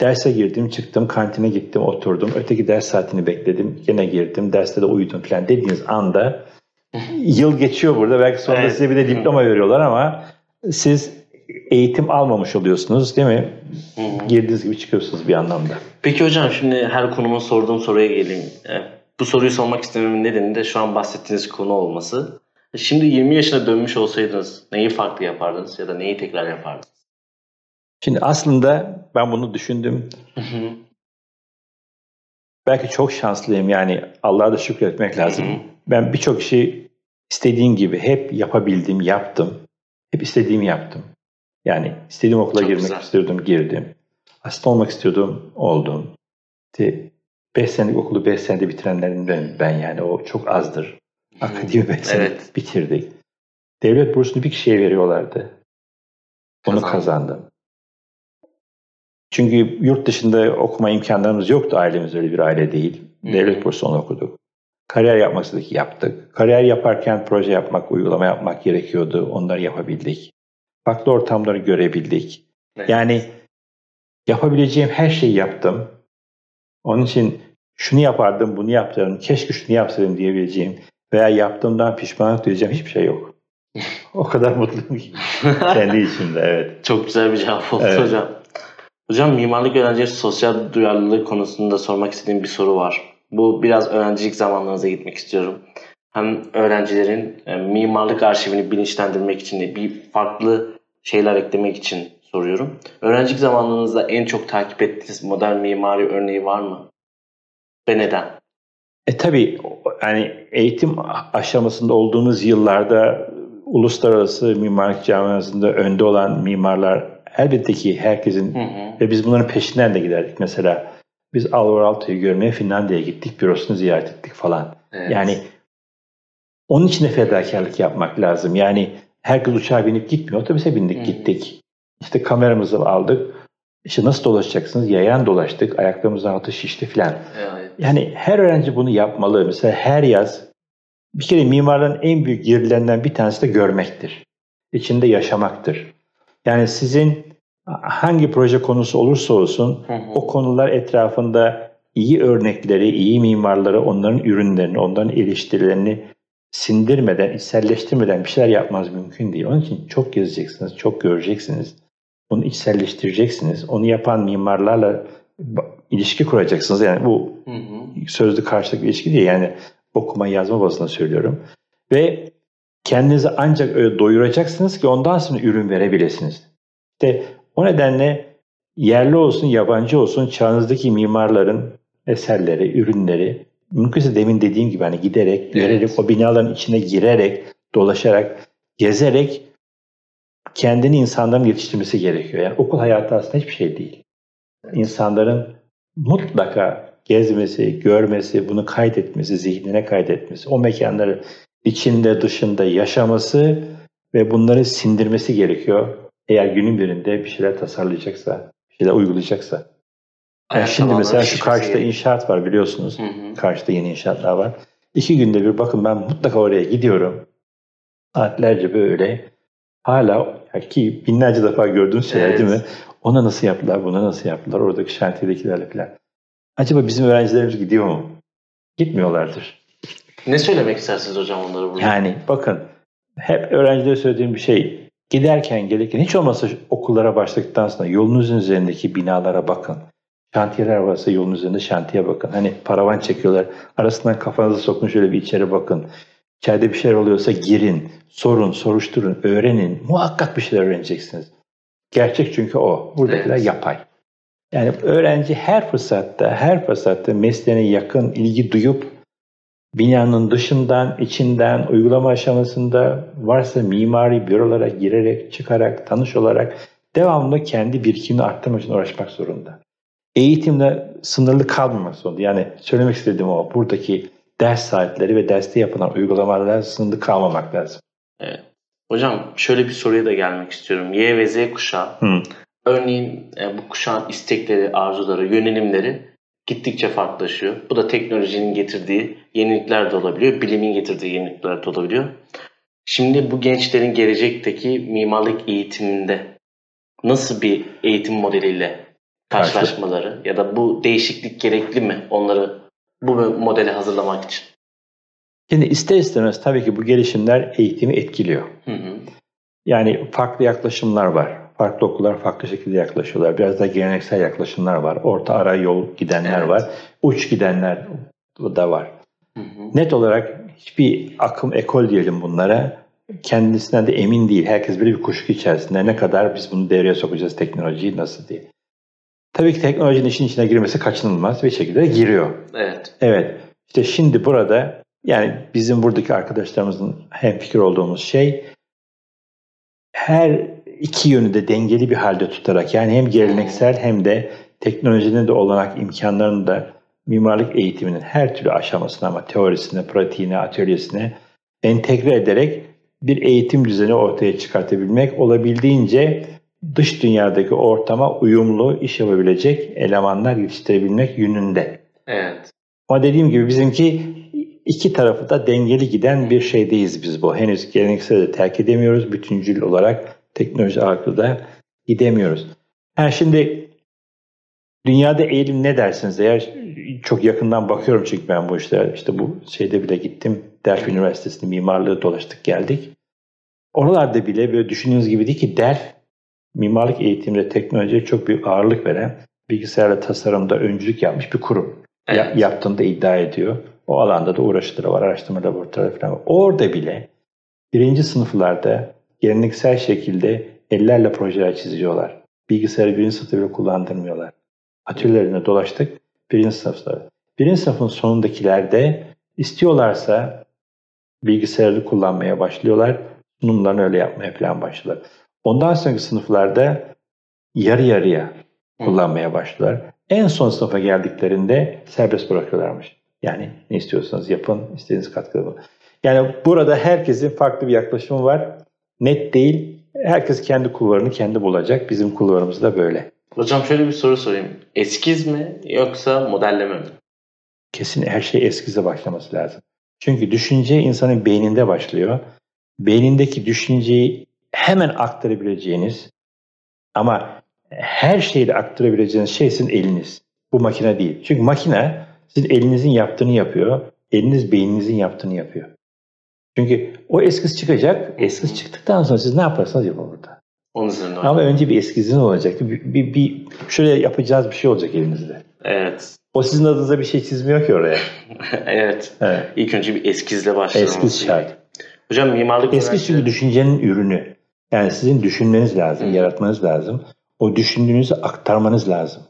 [SPEAKER 2] Derse girdim, çıktım, kantine gittim, oturdum. Öteki ders saatini bekledim, yine girdim, derste de uyudum falan dediğiniz anda [LAUGHS] yıl geçiyor burada. Belki sonunda evet. size bir de diploma veriyorlar ama siz eğitim almamış oluyorsunuz değil mi? Hı-hı. Girdiğiniz gibi çıkıyorsunuz bir anlamda.
[SPEAKER 1] Peki hocam şimdi her konuma sorduğum soruya geleyim. Bu soruyu sormak istememin nedeni de şu an bahsettiğiniz konu olması. Şimdi 20 yaşına dönmüş olsaydınız neyi farklı yapardınız ya da neyi tekrar yapardınız?
[SPEAKER 2] Şimdi aslında ben bunu düşündüm. Belki çok şanslıyım yani Allah'a da şükretmek lazım. Ben birçok işi istediğim gibi hep yapabildim, yaptım. Hep istediğimi yaptım. Yani istediğim okula çok girmek güzel. istiyordum, girdim. Hasta olmak istiyordum, oldum. İşte 5 senelik okulu 5 senede bitirenlerin ben, yani o çok azdır. Akademi 5 sene evet. bitirdik. Devlet bursunu bir kişiye veriyorlardı. Onu Kazandım. kazandım. Çünkü yurt dışında okuma imkanlarımız yoktu. Ailemiz öyle bir aile değil. Devlet bursunu okuduk. Kariyer yapmak istedik, yaptık. Kariyer yaparken proje yapmak, uygulama yapmak gerekiyordu. Onları yapabildik. Farklı ortamları görebildik. Evet. Yani yapabileceğim her şeyi yaptım. Onun için şunu yapardım, bunu yapardım, keşke şunu yapsaydım diyebileceğim veya yaptığımdan pişmanlık duyacağım hiçbir şey yok. [LAUGHS] o kadar mutluyum ki [LAUGHS] kendi içimde evet.
[SPEAKER 1] Çok güzel bir cevap oldu evet. hocam. Hocam mimarlık öğrencileri sosyal duyarlılığı konusunda sormak istediğim bir soru var. Bu biraz öğrencilik zamanlarınıza gitmek istiyorum. Hem öğrencilerin e, mimarlık arşivini bilinçlendirmek için de bir farklı şeyler eklemek için soruyorum. Öğrencilik zamanlarınızda en çok takip ettiğiniz modern mimari örneği var mı? Ve neden?
[SPEAKER 2] E tabii yani eğitim aşamasında olduğumuz yıllarda uluslararası mimarlık camiasında önde olan mimarlar elbette ki herkesin hı hı. ve biz bunların peşinden de giderdik. Mesela biz Alvar Aalto'yu görmeye Finlandiya'ya gittik, bürosunu ziyaret ettik falan. Evet. Yani onun için de fedakarlık yapmak lazım. Yani herkes uçağa binip gitmiyor, otobüse bindik hı. gittik. İşte kameramızı aldık. İşte nasıl dolaşacaksınız? Yayan dolaştık, ayaklarımızın altı şişti falan. Evet. Yani her öğrenci bunu yapmalı. Mesela her yaz Bir kere mimarların en büyük girilerinden bir tanesi de görmektir. İçinde yaşamaktır. Yani sizin hangi proje konusu olursa olsun hı hı. o konular etrafında iyi örnekleri, iyi mimarları, onların ürünlerini, onların eleştirilerini sindirmeden, içselleştirmeden bir şeyler yapmaz mümkün değil. Onun için çok gezeceksiniz, çok göreceksiniz. Onu içselleştireceksiniz. Onu yapan mimarlarla ilişki kuracaksınız. Yani bu hı hı. sözlü karşılıklı ilişki değil. Yani okuma yazma bazında söylüyorum. Ve kendinizi ancak öyle doyuracaksınız ki ondan sonra ürün verebilirsiniz. İşte o nedenle yerli olsun, yabancı olsun çağınızdaki mimarların eserleri, ürünleri mümkünse demin dediğim gibi hani giderek, evet. görerek, o binaların içine girerek, dolaşarak, gezerek kendini insanların yetiştirmesi gerekiyor. Yani okul hayatı aslında hiçbir şey değil. İnsanların mutlaka gezmesi, görmesi, bunu kaydetmesi, zihnine kaydetmesi, o mekanları içinde dışında yaşaması ve bunları sindirmesi gerekiyor. Eğer günün birinde bir şeyler tasarlayacaksa, bir şeyler uygulayacaksa. Yani şimdi mesela şu karşıda inşaat var biliyorsunuz. Hı hı. Karşıda yeni inşaatlar var. İki günde bir bakın ben mutlaka oraya gidiyorum. Saatlerce böyle hala ki binlerce defa gördüğün şeyler evet. değil mi? Ona nasıl yaptılar, buna nasıl yaptılar, oradaki şantiyedekilerle falan. Acaba bizim öğrencilerimiz gidiyor mu? Gitmiyorlardır.
[SPEAKER 1] Ne söylemek istersiniz hocam onlara burada?
[SPEAKER 2] Yani bakın hep öğrencilere söylediğim bir şey giderken gelirken hiç olmazsa okullara başladıktan sonra yolunuzun üzerindeki binalara bakın. Şantiyeler varsa yolun üzerinde şantiye bakın. Hani paravan çekiyorlar. Arasından kafanızı sokun şöyle bir içeri bakın. İçeride bir şeyler oluyorsa girin, sorun, soruşturun, öğrenin. Muhakkak bir şeyler öğreneceksiniz. Gerçek çünkü o. Buradakiler evet. yapay. Yani öğrenci her fırsatta, her fırsatta mesleğine yakın ilgi duyup binanın dışından, içinden, uygulama aşamasında varsa mimari bürolara girerek, çıkarak, tanış olarak devamlı kendi birikimini arttırmak için uğraşmak zorunda. Eğitimle sınırlı kalmamak zorunda. Yani söylemek istediğim o. Buradaki ders saatleri ve derste yapılan uygulamalar sınırlı kalmamak lazım.
[SPEAKER 1] Evet. Hocam şöyle bir soruya da gelmek istiyorum. Y ve Z kuşağı. Hı. Örneğin e, bu kuşağın istekleri, arzuları, yönelimleri gittikçe farklılaşıyor. Bu da teknolojinin getirdiği yenilikler de olabiliyor. Bilimin getirdiği yenilikler de olabiliyor. Şimdi bu gençlerin gelecekteki mimarlık eğitiminde nasıl bir eğitim modeliyle karşılaşmaları ya da bu değişiklik gerekli mi onları bu modeli hazırlamak için?
[SPEAKER 2] Şimdi ister istemez tabii ki bu gelişimler eğitimi etkiliyor. Hı hı. Yani farklı yaklaşımlar var. Farklı okullar farklı şekilde yaklaşıyorlar. Biraz da geleneksel yaklaşımlar var. Orta ara yol gidenler evet. var. Uç gidenler da var. Hı hı. Net olarak hiçbir akım, ekol diyelim bunlara kendisinden de emin değil. Herkes böyle bir kuşku içerisinde. Ne kadar biz bunu devreye sokacağız teknolojiyi nasıl diye. Tabii ki teknolojinin işin içine girmesi kaçınılmaz bir şekilde giriyor.
[SPEAKER 1] Evet.
[SPEAKER 2] Evet. İşte şimdi burada yani bizim buradaki arkadaşlarımızın hem fikir olduğumuz şey her iki yönü de dengeli bir halde tutarak yani hem geleneksel hem de teknolojinin de olanak imkanlarını da mimarlık eğitiminin her türlü aşamasına ama teorisine, pratiğine, atölyesine entegre ederek bir eğitim düzeni ortaya çıkartabilmek olabildiğince dış dünyadaki ortama uyumlu iş yapabilecek elemanlar yetiştirebilmek yönünde.
[SPEAKER 1] Evet.
[SPEAKER 2] Ama dediğim gibi bizimki iki tarafı da dengeli giden bir şeydeyiz biz bu. Henüz geleneksel de terk edemiyoruz. Bütüncül olarak teknoloji ağırlıklı gidemiyoruz. Yani şimdi dünyada eğilim ne dersiniz? Eğer çok yakından bakıyorum çünkü ben bu işlere işte bu şeyde bile gittim. Delft Üniversitesi'nde mimarlığı dolaştık geldik. Oralarda bile böyle düşündüğünüz gibi değil ki Delft mimarlık eğitiminde teknolojiye çok büyük ağırlık veren bilgisayarla tasarımda öncülük yapmış bir kurum. Evet. Ya, yaptığını da iddia ediyor. O alanda da uğraşıları var, araştırma laboratuvarı falan var. Orada bile birinci sınıflarda geleneksel şekilde ellerle projeler çiziyorlar. Bilgisayarı birinci sınıfta bile kullandırmıyorlar. Atölyelerine dolaştık birinci sınıfta. Birinci sınıfın sonundakilerde istiyorlarsa bilgisayarı kullanmaya başlıyorlar. Sunumlarını öyle yapmaya falan başlıyorlar. Ondan sonraki sınıflarda yarı yarıya kullanmaya başlıyorlar. En son sınıfa geldiklerinde serbest bırakıyorlarmış. Yani ne istiyorsanız yapın, istediğiniz katkıda bulun. Yani burada herkesin farklı bir yaklaşımı var. Net değil. Herkes kendi kulvarını kendi bulacak. Bizim kulvarımız da böyle.
[SPEAKER 1] Hocam şöyle bir soru sorayım. Eskiz mi yoksa modelleme mi?
[SPEAKER 2] Kesin her şey eskize başlaması lazım. Çünkü düşünce insanın beyninde başlıyor. Beynindeki düşünceyi hemen aktarabileceğiniz ama her şeyi de aktarabileceğiniz şey sizin eliniz. Bu makine değil. Çünkü makine sizin elinizin yaptığını yapıyor. Eliniz beyninizin yaptığını yapıyor. Çünkü o eskiz çıkacak. Eskiz çıktıktan sonra siz ne yaparsanız yapın burada.
[SPEAKER 1] Onun üzerine
[SPEAKER 2] Ama önce bir eskiziniz olacak. Bir, bir, bir şöyle yapacağız bir şey olacak elinizde.
[SPEAKER 1] Evet.
[SPEAKER 2] O sizin adınıza bir şey çizmiyor ki oraya. [LAUGHS]
[SPEAKER 1] evet.
[SPEAKER 2] evet.
[SPEAKER 1] İlk önce bir eskizle başlamamız.
[SPEAKER 2] Eskiz şart.
[SPEAKER 1] Hocam mimarlık
[SPEAKER 2] Eskiz çünkü düşüncenin ürünü. Yani sizin düşünmeniz lazım, Hı. yaratmanız lazım. O düşündüğünüzü aktarmanız lazım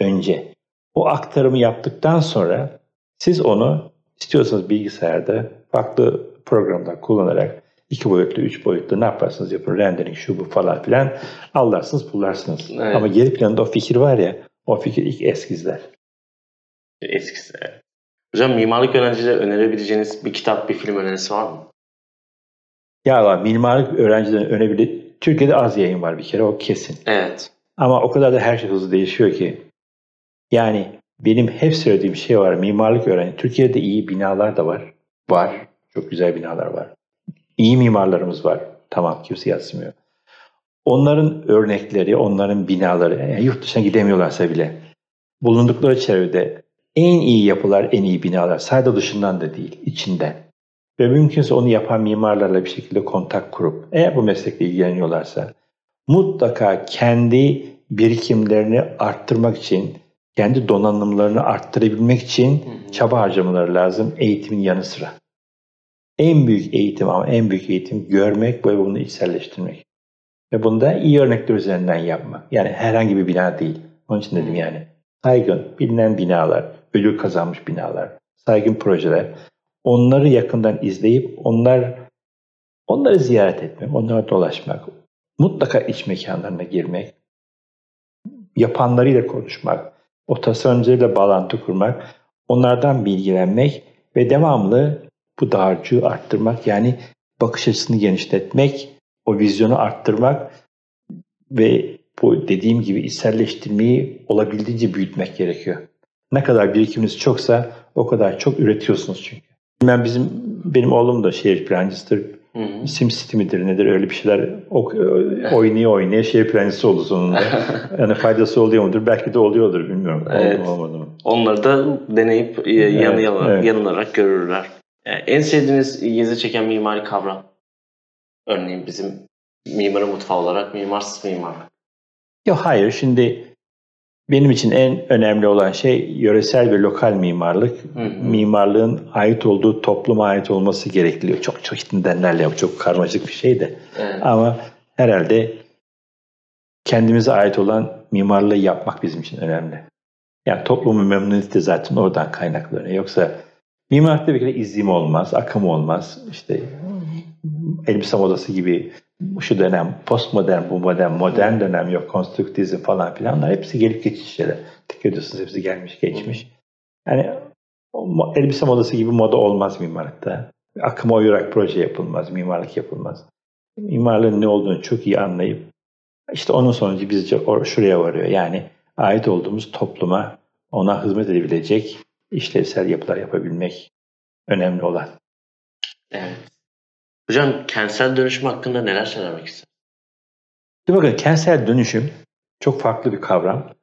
[SPEAKER 2] önce. O aktarımı yaptıktan sonra siz onu istiyorsanız bilgisayarda farklı programlar kullanarak iki boyutlu, üç boyutlu ne yaparsınız yapın rendering şu bu falan filan allarsınız pullarsınız. Evet. Ama geri planda o fikir var ya o fikir ilk eskizler.
[SPEAKER 1] Eskizler. Hocam mimarlık öğrencilere önerebileceğiniz bir kitap, bir film önerisi var mı?
[SPEAKER 2] Ya mimarlık öğrencilerin önerebileceği Türkiye'de az yayın var bir kere o kesin.
[SPEAKER 1] Evet.
[SPEAKER 2] Ama o kadar da her şey hızlı değişiyor ki. Yani benim hep söylediğim şey var. Mimarlık öğrenci. Türkiye'de iyi binalar da var. Var. Çok güzel binalar var. İyi mimarlarımız var. Tamam kimse yatsımıyor. Onların örnekleri, onların binaları, yani yurt dışına gidemiyorlarsa bile bulundukları çevrede en iyi yapılar, en iyi binalar. Sadece dışından da değil, içinden. Ve mümkünse onu yapan mimarlarla bir şekilde kontak kurup, eğer bu meslekle ilgileniyorlarsa, mutlaka kendi birikimlerini arttırmak için, kendi donanımlarını arttırabilmek için çaba harcamaları lazım eğitimin yanı sıra. En büyük eğitim ama en büyük eğitim görmek ve bunu içselleştirmek. Ve bunu da iyi örnekler üzerinden yapmak. Yani herhangi bir bina değil. Onun için dedim yani. Saygın, bilinen binalar, ödül kazanmış binalar, saygın projeler. Onları yakından izleyip onlar onları ziyaret etmek, onlara dolaşmak, mutlaka iç mekanlarına girmek, yapanlarıyla konuşmak, o tasarımcıyla bağlantı kurmak, onlardan bilgilenmek ve devamlı bu dağarcığı arttırmak yani bakış açısını genişletmek, o vizyonu arttırmak ve bu dediğim gibi içselleştirmeyi olabildiğince büyütmek gerekiyor. Ne kadar birikiminiz çoksa o kadar çok üretiyorsunuz çünkü. Ben bizim benim oğlum da şehir plancısıdır. Hı-hı. SimCity midir nedir öyle bir şeyler oynaya oynaya şehir plancısı oldu sonunda. [LAUGHS] yani faydası oluyor mudur? Belki de oluyordur bilmiyorum.
[SPEAKER 1] Evet. Oldu, olmadı mı? Onları da deneyip yanılarak, evet, evet. yanılarak görürler. Yani en sevdiğiniz gezi çeken mimari kavram? Örneğin bizim mimarı mutfağı olarak mimarsız mimar.
[SPEAKER 2] Yok hayır şimdi benim için en önemli olan şey yöresel ve lokal mimarlık. Hı hı. Mimarlığın ait olduğu topluma ait olması gerekiyor. Çok çok nedenlerle yok. Çok karmaşık bir şey de. Evet. Ama herhalde kendimize ait olan mimarlığı yapmak bizim için önemli. Yani toplumun memnuniyeti de zaten oradan kaynaklanıyor. Yoksa mimarlıkta bir kere izim olmaz, akım olmaz. İşte elbise modası gibi şu dönem postmodern, bu modern, modern dönem yok, konstruktizm falan filan. Onlar hepsi gelip geçiş şeyler. Dikkat ediyorsunuz hepsi gelmiş geçmiş. Yani elbise modası gibi moda olmaz mimarlıkta. Akıma uyarak proje yapılmaz, mimarlık yapılmaz. Mimarlığın ne olduğunu çok iyi anlayıp işte onun sonucu bizce şuraya varıyor. Yani ait olduğumuz topluma ona hizmet edebilecek işlevsel yapılar yapabilmek önemli olan.
[SPEAKER 1] Evet. Hocam kentsel dönüşüm hakkında neler söylemek ister?
[SPEAKER 2] bakın kentsel dönüşüm çok farklı bir kavram.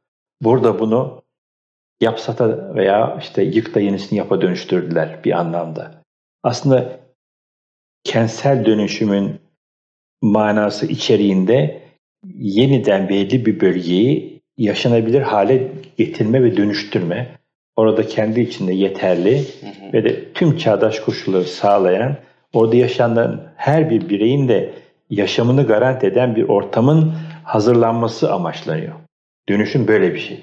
[SPEAKER 2] Burada bunu yapsata veya işte yık da yenisini yapa dönüştürdüler bir anlamda. Aslında kentsel dönüşümün manası içeriğinde yeniden belli bir bölgeyi yaşanabilir hale getirme ve dönüştürme. Orada kendi içinde yeterli hı hı. ve de tüm çağdaş koşulları sağlayan orada yaşanan her bir bireyin de yaşamını garanti eden bir ortamın hazırlanması amaçlanıyor. Dönüşüm böyle bir şey.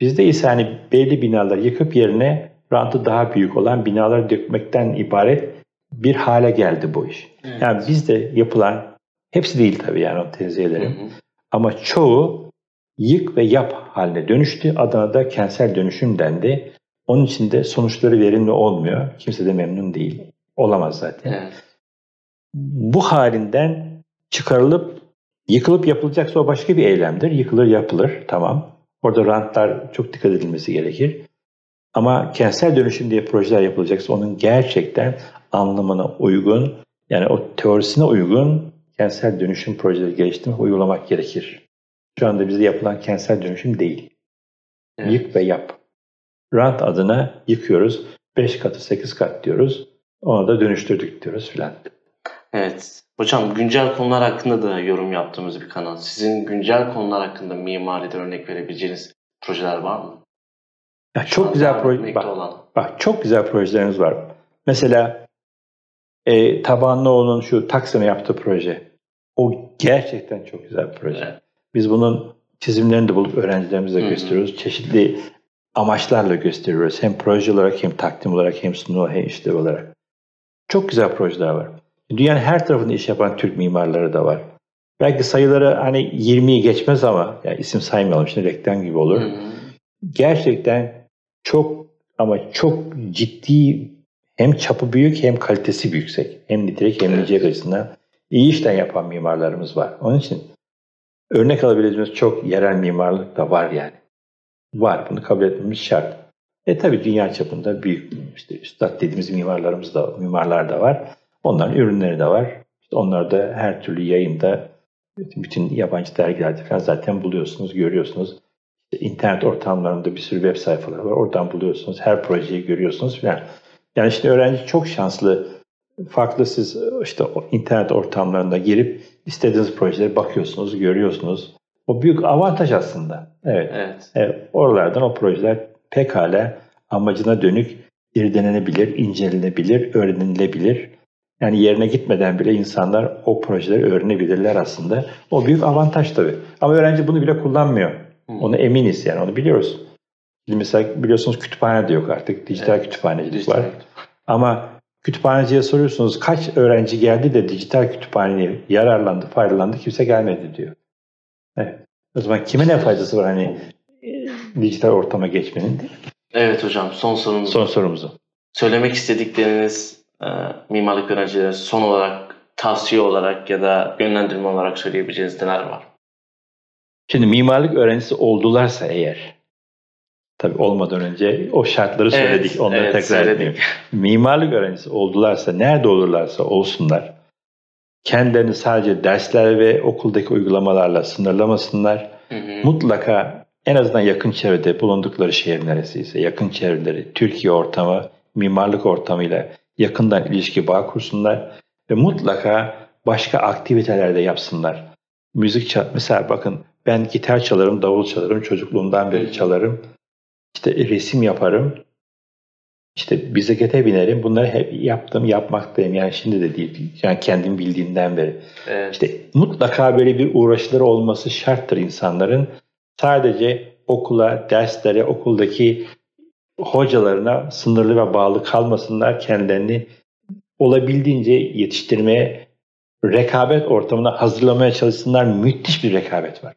[SPEAKER 2] Bizde ise hani belli binalar yıkıp yerine rantı daha büyük olan binalar dökmekten ibaret bir hale geldi bu iş. Evet. Yani bizde yapılan, hepsi değil tabii yani o hı. Ama çoğu yık ve yap haline dönüştü. Adana'da kentsel dönüşüm dendi. Onun için de sonuçları verimli olmuyor. Kimse de memnun değil. Olamaz zaten. Evet. Bu halinden çıkarılıp yıkılıp yapılacaksa o başka bir eylemdir. Yıkılır yapılır tamam. Orada rantlar çok dikkat edilmesi gerekir. Ama kentsel dönüşüm diye projeler yapılacaksa onun gerçekten anlamına uygun, yani o teorisine uygun kentsel dönüşüm projeleri geliştirmek, uygulamak gerekir. Şu anda bizde yapılan kentsel dönüşüm değil. Evet. Yık ve yap. Rant adına yıkıyoruz. 5 katı 8 kat diyoruz. Ona da dönüştürdük diyoruz filan.
[SPEAKER 1] Evet. Hocam güncel konular hakkında da yorum yaptığımız bir kanal. Sizin güncel konular hakkında mimaride örnek verebileceğiniz projeler var mı?
[SPEAKER 2] Ya çok güzel proje. Bak, olan. bak çok güzel projeleriniz var. Mesela e, Tabanlıoğlu'nun şu Taksim'e yaptığı proje. O gerçekten çok güzel bir proje. Evet. Biz bunun çizimlerini de bulup öğrencilerimize Hı-hı. gösteriyoruz. Çeşitli amaçlarla gösteriyoruz. Hem proje olarak hem takdim olarak hem sunum hem işte olarak. Çok güzel projeler var. Dünyanın her tarafında iş yapan Türk mimarları da var. Belki sayıları hani 20'yi geçmez ama yani isim saymayalım şimdi reklam gibi olur. Hı-hı. Gerçekten çok ama çok ciddi hem çapı büyük hem kalitesi yüksek. Hem nitelik hem evet. nicelik açısından iyi işten yapan mimarlarımız var. Onun için örnek alabileceğimiz çok yerel mimarlık da var yani. Var. Bunu kabul etmemiz şart. E tabi dünya çapında büyük işte üstad dediğimiz mimarlarımız da mimarlar da var. Onların ürünleri de var. İşte onlar da her türlü yayında bütün yabancı dergilerde falan zaten buluyorsunuz, görüyorsunuz. İşte internet ortamlarında bir sürü web sayfaları var. Oradan buluyorsunuz. Her projeyi görüyorsunuz falan. Yani işte öğrenci çok şanslı. Farklı siz işte internet ortamlarında girip istediğiniz projelere bakıyorsunuz, görüyorsunuz. O büyük avantaj aslında. Evet. evet. evet. Oralardan o projeler pekala amacına dönük irdelenebilir, incelenebilir, öğrenilebilir. Yani yerine gitmeden bile insanlar o projeleri öğrenebilirler aslında. O büyük avantaj tabii. Ama öğrenci bunu bile kullanmıyor. Onu eminiz yani onu biliyoruz. Şimdi mesela biliyorsunuz kütüphane de yok artık. Dijital evet. kütüphanecilik dijital. var. Ama kütüphaneciye soruyorsunuz kaç öğrenci geldi de dijital kütüphaneye yararlandı, faydalandı kimse gelmedi diyor. Evet. O zaman kime ne faydası var hani e, dijital ortama geçmenin?
[SPEAKER 1] Evet hocam son sorumuz.
[SPEAKER 2] Son sorumuzu.
[SPEAKER 1] Söylemek istedikleriniz e, mimarlık öğrencilere son olarak tavsiye olarak ya da yönlendirme olarak söyleyebileceğiniz neler var?
[SPEAKER 2] Şimdi mimarlık öğrencisi oldularsa eğer Tabii olmadan önce o şartları evet, söyledik. Onları evet, tekrar söyledik. etmeyeyim. Mimarlık öğrencisi oldularsa, nerede olurlarsa olsunlar. Kendilerini sadece dersler ve okuldaki uygulamalarla sınırlamasınlar. Hı hı. Mutlaka en azından yakın çevrede bulundukları şehir neresiyse, yakın çevreleri, Türkiye ortamı, mimarlık ortamıyla yakından ilişki bağ kursunlar. Ve mutlaka başka aktivitelerde yapsınlar. Müzik çal mesela bakın ben gitar çalarım, davul çalarım, çocukluğumdan beri çalarım işte resim yaparım, işte bisiklete binerim. Bunları hep yaptım, yapmaktayım. Yani şimdi de değil. Yani kendim bildiğimden beri. Evet. İşte mutlaka böyle bir uğraşları olması şarttır insanların. Sadece okula, derslere, okuldaki hocalarına sınırlı ve bağlı kalmasınlar. Kendilerini olabildiğince yetiştirmeye, rekabet ortamına hazırlamaya çalışsınlar. Müthiş bir rekabet var.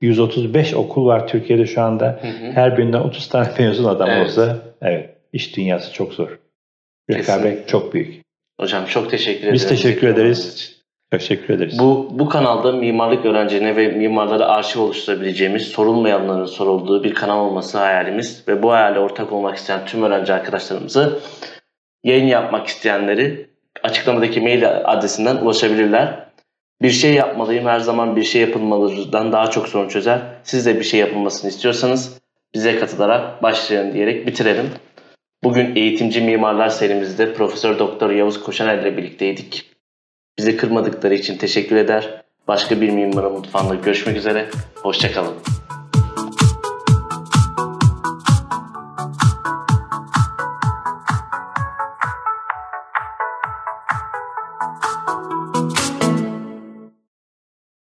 [SPEAKER 2] 135 okul var Türkiye'de şu anda. Hı hı. Her birinden 30 tane [LAUGHS] mezun adam evet. olsa evet iş dünyası çok zor. Rekabet çok büyük.
[SPEAKER 1] Hocam çok teşekkür ederiz.
[SPEAKER 2] Biz teşekkür ederiz. Teşekkür ederiz.
[SPEAKER 1] Bu, bu kanalda mimarlık öğrencilerine ve mimarlara arşiv oluşturabileceğimiz, sorulmayanların sorulduğu bir kanal olması hayalimiz ve bu hayale ortak olmak isteyen tüm öğrenci arkadaşlarımızı yayın yapmak isteyenleri açıklamadaki mail adresinden ulaşabilirler. Bir şey yapmalıyım her zaman bir şey yapılmalıdan daha çok sorun çözer. Siz de bir şey yapılmasını istiyorsanız bize katılarak başlayın diyerek bitirelim. Bugün eğitimci mimarlar serimizde Profesör Doktor Yavuz Koşaner ile birlikteydik. Bizi kırmadıkları için teşekkür eder. Başka bir mimara mutfağında görüşmek üzere. Hoşçakalın.